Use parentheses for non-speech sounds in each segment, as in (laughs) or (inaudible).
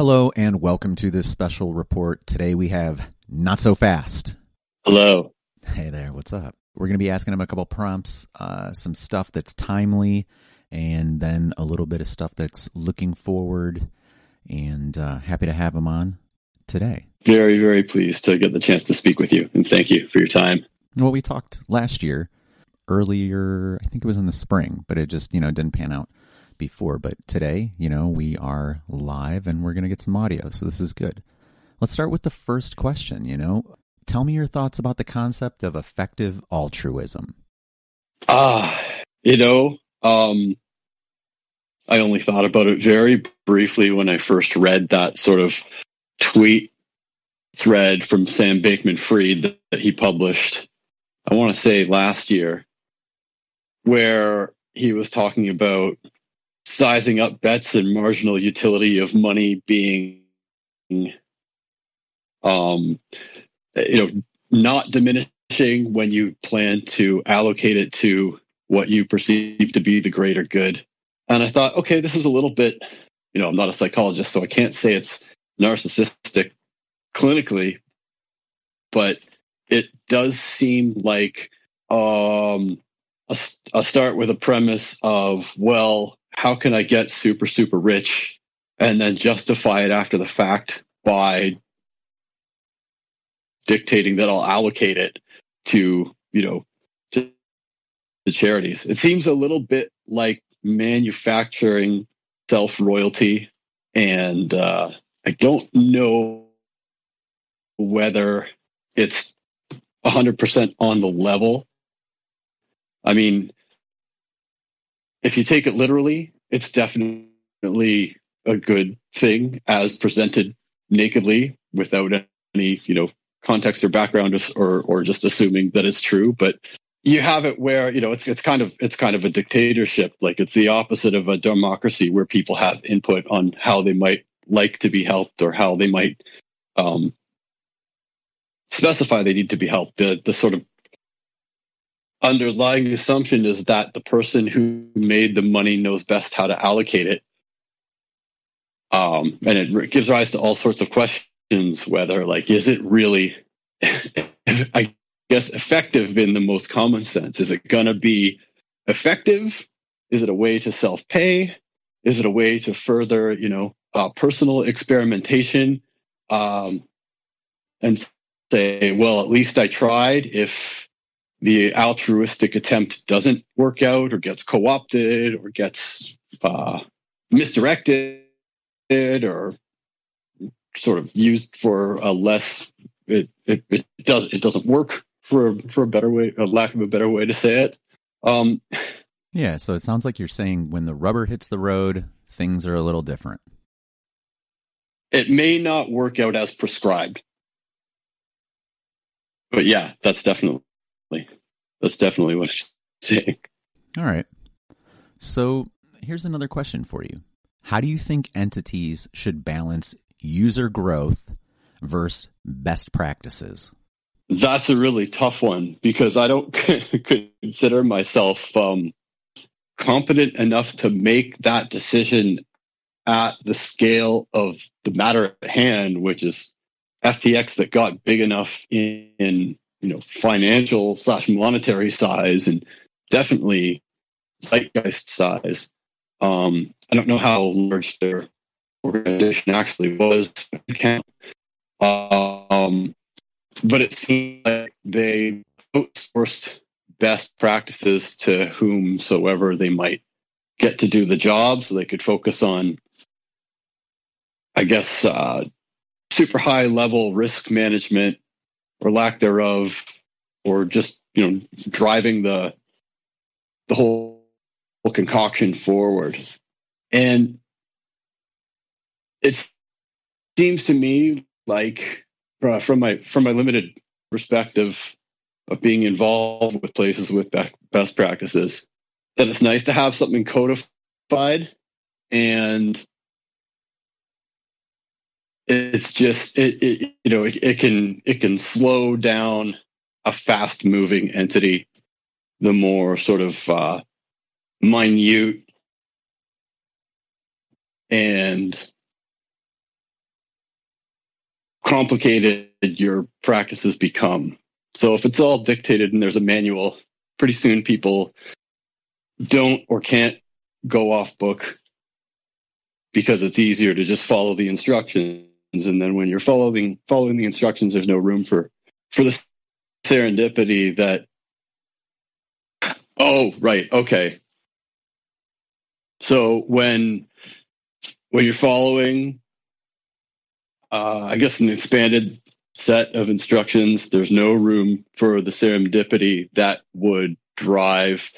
Hello and welcome to this special report. Today we have NotSoFast. Hello. Hey there, what's up? We're going to be asking him a couple prompts, uh, some stuff that's timely, and then a little bit of stuff that's looking forward. And uh, happy to have him on today. Very, very pleased to get the chance to speak with you, and thank you for your time. Well, we talked last year, earlier, I think it was in the spring, but it just, you know, didn't pan out before. But today, you know, we are live and we're going to get some audio. So this is good. Let's start with the first question. You know, tell me your thoughts about the concept of effective altruism. Ah, uh, you know, um, I only thought about it very briefly when I first read that sort of tweet thread from Sam Bankman Fried that, that he published, I want to say last year, where he was talking about sizing up bets and marginal utility of money being um you know not diminishing when you plan to allocate it to what you perceive to be the greater good. And i thought okay this is a little bit you know i'm not a psychologist so i can't say it's narcissistic clinically but it does seem like um a, a start with a premise of well how can I get super, super rich and then justify it after the fact by dictating that I'll allocate it to, you know, to the charities. It seems a little bit like manufacturing self royalty. And uh, I don't know whether it's 100% on the level. I mean, if you take it literally, it's definitely a good thing as presented nakedly without any, you know, context or background or or just assuming that it's true. But you have it where you know it's it's kind of it's kind of a dictatorship. Like it's the opposite of a democracy where people have input on how they might like to be helped or how they might um, specify they need to be helped. The the sort of underlying assumption is that the person who made the money knows best how to allocate it. Um, and it gives rise to all sorts of questions whether, like, is it really, (laughs) I guess, effective in the most common sense? Is it going to be effective? Is it a way to self pay? Is it a way to further, you know, uh, personal experimentation? Um, and say, well, at least I tried. If the altruistic attempt doesn't work out or gets co-opted or gets uh, misdirected or sort of used for a less it, it, it does it doesn't work for for a better way a lack of a better way to say it. Um yeah so it sounds like you're saying when the rubber hits the road things are a little different. It may not work out as prescribed. But yeah that's definitely that's definitely what I'm (laughs) saying. All right. So here's another question for you. How do you think entities should balance user growth versus best practices? That's a really tough one because I don't (laughs) consider myself um, competent enough to make that decision at the scale of the matter at hand, which is FTX that got big enough in, in you know financial slash monetary size and definitely zeitgeist size. Um, I don't know how large their organization actually was. Um, but it seemed like they outsourced best practices to whomsoever they might get to do the job so they could focus on, I guess, uh, super high level risk management or lack thereof, or just you know driving the the whole concoction forward. And it seems to me like from my from my limited perspective of being involved with places with best practices that it's nice to have something codified and it's just it, it you know it, it, can it can slow down a fast moving entity the more sort of uh, minute and complicated your practices become. So if it's all dictated and there's a manual, pretty soon people don't or can't go off book because it's easier to just follow the instructions. And then when you're following following the instructions, there's no room for for the serendipity that oh right okay. So when when you're following uh, i guess an expanded set of instructions there's no room for the serendipity that would drive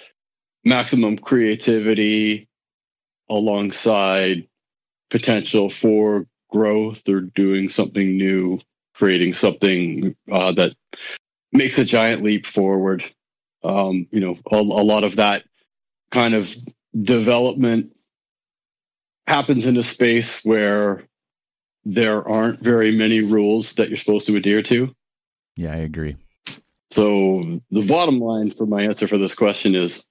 maximum creativity alongside potential for growth or doing something new creating something uh, that makes a giant leap forward. Um, you know, a, a lot of that kind of development happens in a space where there aren't very many rules that you're supposed to adhere to. Yeah, I agree. So the bottom line for my answer for this question is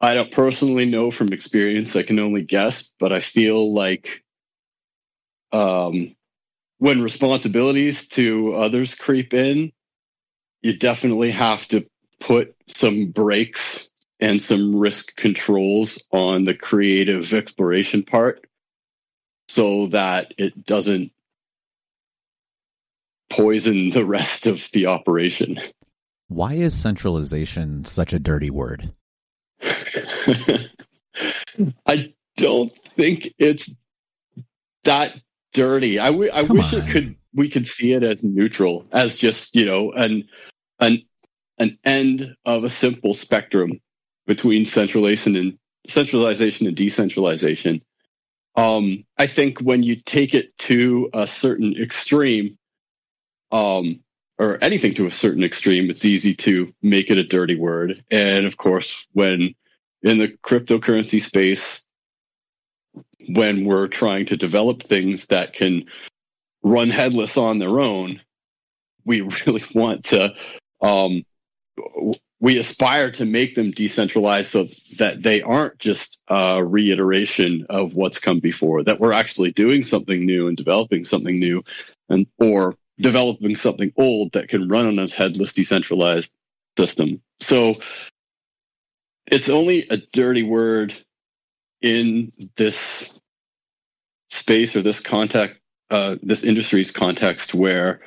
I don't personally know from experience. I can only guess, but I feel like um, when responsibilities to others creep in, you definitely have to put some brakes and some risk controls on the creative exploration part so that it doesn't poison the rest of the operation. Why is centralization such a dirty word? (laughs) I don't think it's that dirty. I, w- I wish on. it could we could see it as neutral, as just you know an an an end of a simple spectrum between centralization and centralization and decentralization. Um, I think when you take it to a certain extreme, um, or anything to a certain extreme, it's easy to make it a dirty word. And of course, when in the cryptocurrency space, when we're trying to develop things that can run headless on their own, we (laughs) really want to um, we aspire to make them decentralized so that they aren't just a reiteration of what's come before that we're actually doing something new and developing something new and or developing something old that can run on a headless decentralized system. So it's only a dirty word in this space or this contact uh, this industry's context where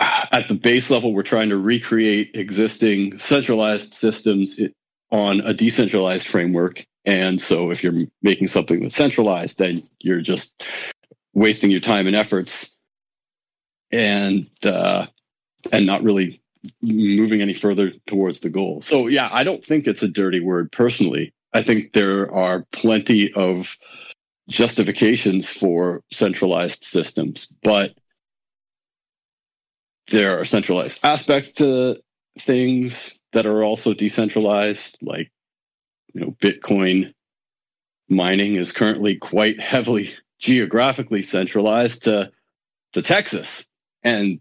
at the base level, we're trying to recreate existing centralized systems on a decentralized framework. And so if you're making something that's centralized, then you're just wasting your time and efforts and uh, and not really moving any further towards the goal. So yeah, I don't think it's a dirty word personally. I think there are plenty of justifications for centralized systems, but there are centralized aspects to things that are also decentralized, like you know, Bitcoin mining is currently quite heavily geographically centralized to to Texas. And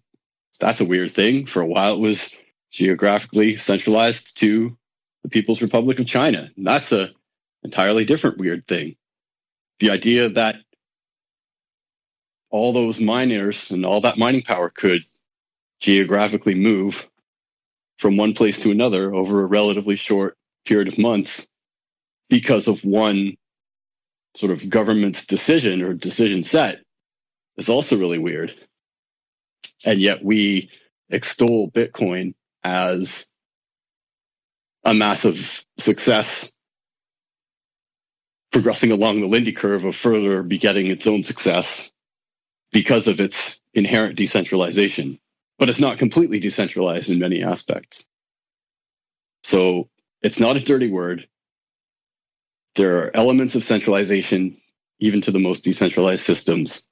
that's a weird thing. For a while it was geographically centralized to the People's Republic of China. And that's a entirely different weird thing. The idea that all those miners and all that mining power could geographically move from one place to another over a relatively short period of months because of one sort of government's decision or decision set is also really weird. And yet we extol Bitcoin as a massive success progressing along the Lindy curve of further begetting its own success because of its inherent decentralization but it's not completely decentralized in many aspects. So it's not a dirty word. There are elements of centralization, even to the most decentralized systems.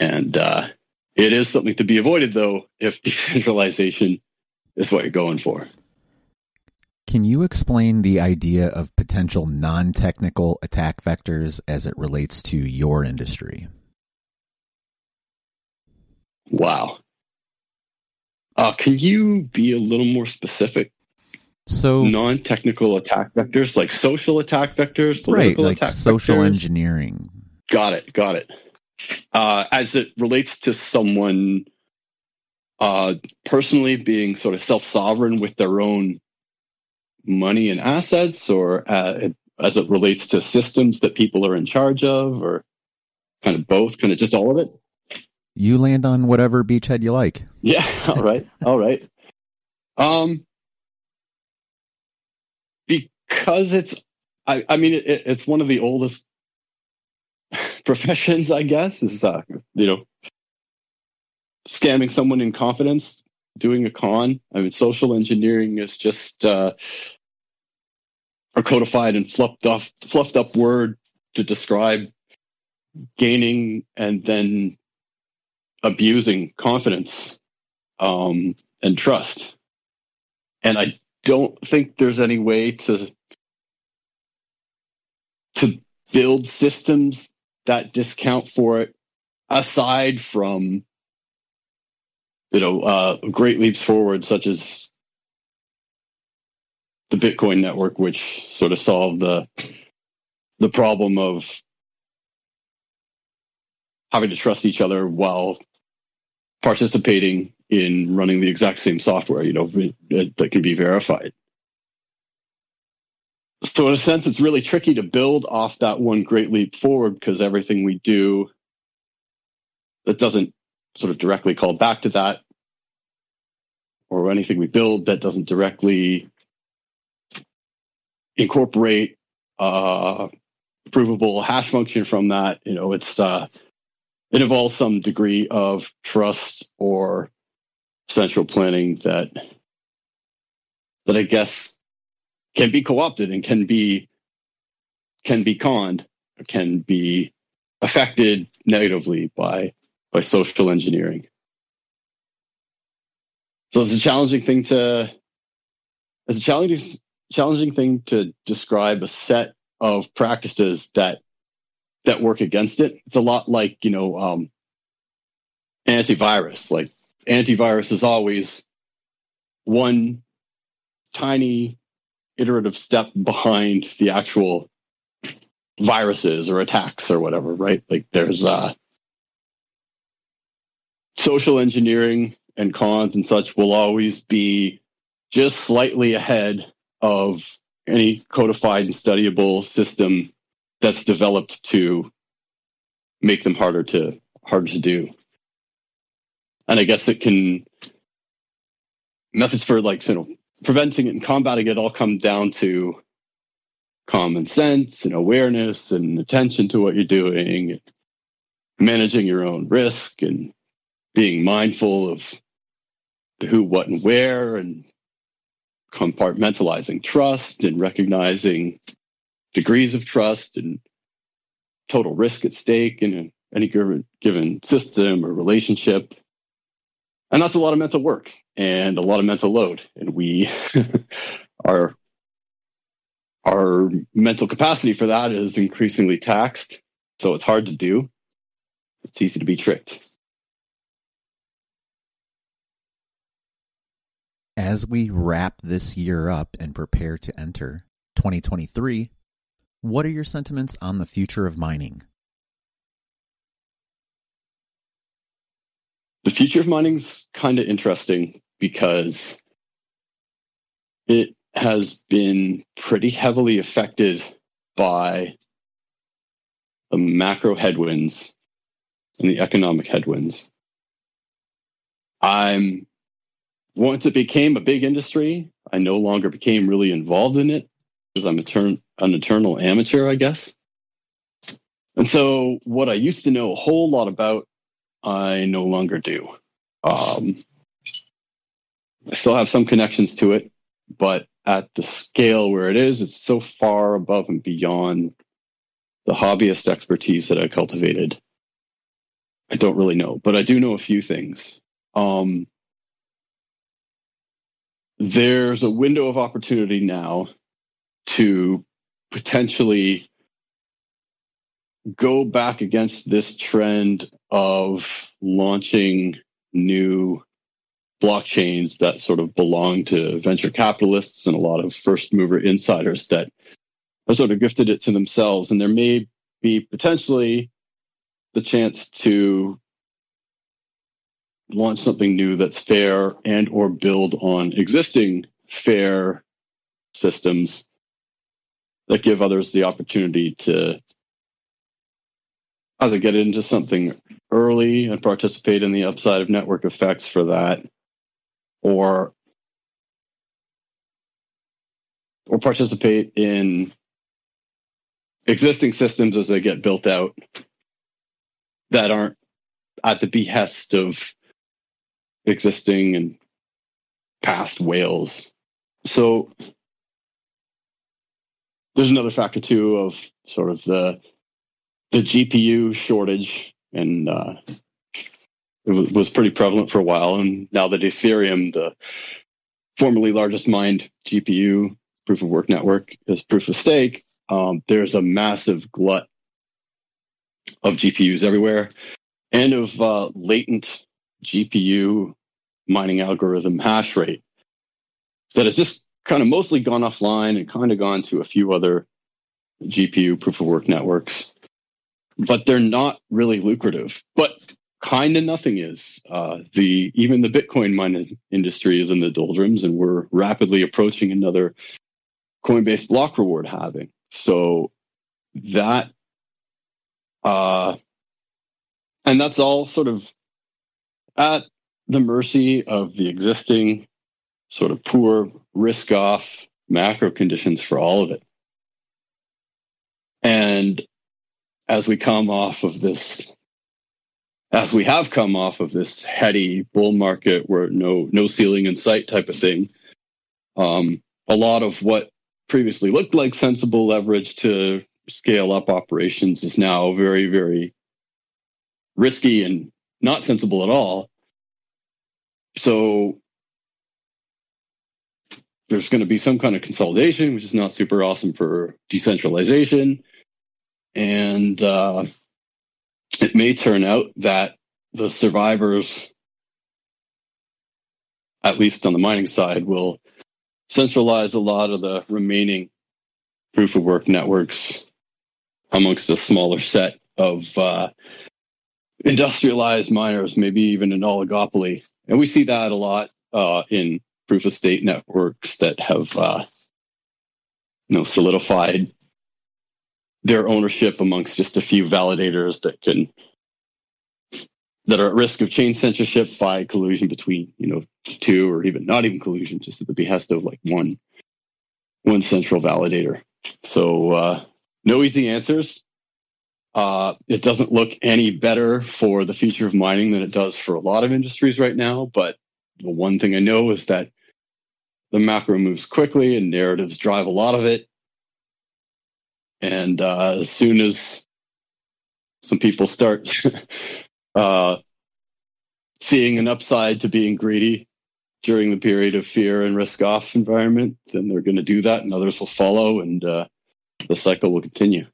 And uh, it is something to be avoided, though, if (laughs) decentralization is what you're going for. Can you explain the idea of potential non technical attack vectors as it relates to your industry? Wow. Uh, can you be a little more specific? So non-technical attack vectors, like social attack vectors, right? Like social vectors? engineering. Got it. Got it. uh, as it relates to someone uh, personally being sort of self sovereign with their own money and assets, or uh, as it relates to systems that people are in charge of, or kind of both, kind of just all of it? You land on whatever beachhead you like. Yeah. (laughs) All right. all right. Um, because it's, I, I mean, it, it's one of the oldest (laughs) professions, I guess, is uh, you know, scamming someone in confidence, doing a con. I mean, social engineering is just uh, a codified and fluffed up, fluffed up word to describe gaining and then abusing confidence um, and trust. And I don't think there's any way to to build systems that discount for it aside from you know uh, great leaps forward such as the bitcoin network which sort of solved the the problem of having to trust each other while participating in running the exact same software you know that can be verified. So in a sense it's really tricky to build off that one great leap forward because everything we do that doesn't sort of directly call back to that or anything we build that doesn't directly incorporate uh provable hash function from that you know it's uh it involves some degree of trust or central planning that that i guess can be co-opted and can be can be conned, can be affected negatively by by social engineering. So it's a challenging thing to it's a challenging challenging thing to describe a set of practices that that work against it. It's a lot like, you know, um, antivirus. Like antivirus is always one tiny iterative step behind the actual viruses or attacks or whatever, right? Like there's uh, social engineering and cons and such will always be just slightly ahead of any codified and studyable system that's developed to make them harder to harder to do. And I guess it can methods for like you know preventing it and combating it all come down to common sense and awareness and attention to what you're doing managing your own risk and being mindful of who, what, and where and compartmentalizing trust and recognizing degrees of trust and total risk at stake in any given, given system or relationship. And that's a lot of mental work and a lot of mental load. And we (laughs) our our mental capacity for that is increasingly taxed. So it's hard to do. It's easy to be tricked. As we wrap this year up and prepare to enter 2023, what are your sentiments on the future of mining? The future of mining's kind of interesting because it has been pretty heavily affected by the macro headwinds and the economic headwinds. I'm once it became a big industry, I no longer became really involved in it because I'm etern- an eternal amateur, I guess. And so, what I used to know a whole lot about, I no longer do. Um, I still have some connections to it, but at the scale where it is, it's so far above and beyond the hobbyist expertise that I cultivated. I don't really know, but I do know a few things. Um, there's a window of opportunity now to potentially go back against this trend of launching new blockchains that sort of belong to venture capitalists and a lot of first mover insiders that have sort of gifted it to themselves. And there may be potentially the chance to launch something new that's fair and or build on existing fair systems that give others the opportunity to either get into something early and participate in the upside of network effects for that or or participate in existing systems as they get built out that aren't at the behest of existing and past whales. So there's another factor too of sort of the the GPU shortage, and uh, it was pretty prevalent for a while. And now that Ethereum, the formerly largest mined GPU proof of work network, is proof of stake, um, there's a massive glut of GPUs everywhere and of uh, latent GPU mining algorithm hash rate that has just kind of mostly gone offline and kind of gone to a few other GPU proof of work networks. But they're not really lucrative. But kind of nothing is. Uh, the even the Bitcoin mining industry is in the doldrums, and we're rapidly approaching another Coinbase block reward halving. So that uh, and that's all sort of at the mercy of the existing sort of poor risk off macro conditions for all of it. And as we come off of this, as we have come off of this heady bull market where no no ceiling in sight type of thing, um, a lot of what previously looked like sensible leverage to scale up operations is now very very risky and not sensible at all. So there's going to be some kind of consolidation, which is not super awesome for decentralization. And uh, it may turn out that the survivors, at least on the mining side, will centralize a lot of the remaining proof of work networks amongst a smaller set of uh, industrialized miners, maybe even an oligopoly. And we see that a lot uh, in proof of stake networks that have uh, you know solidified their ownership amongst just a few validators that can that are at risk of chain censorship by collusion between you know two or even not even collusion just at the behest of like one one central validator. So uh, no easy answers uh, it doesn't look any better for the future of mining than it does for a lot of industries right now. But the one thing I know is that the macro moves quickly and narratives drive a lot of it. And uh, as soon as some people start (laughs) uh, seeing an upside to being greedy during the period of fear and risk off environment, then they're going to do that and others will follow and uh, the cycle will continue.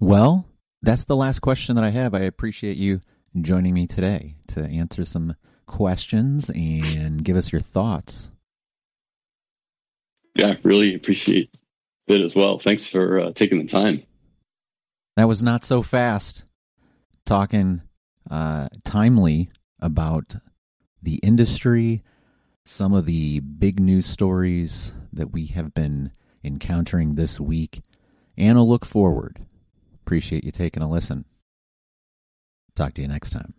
Well, that's the last question that I have. I appreciate you joining me today to answer some questions and give us your thoughts. Yeah, really appreciate it as well. Thanks for uh, taking the time. That was NotSoFast. Talking uh, timely about the industry, some of the big news stories that we have been encountering this week, and a look forward. Appreciate you taking a listen. Talk to you next time.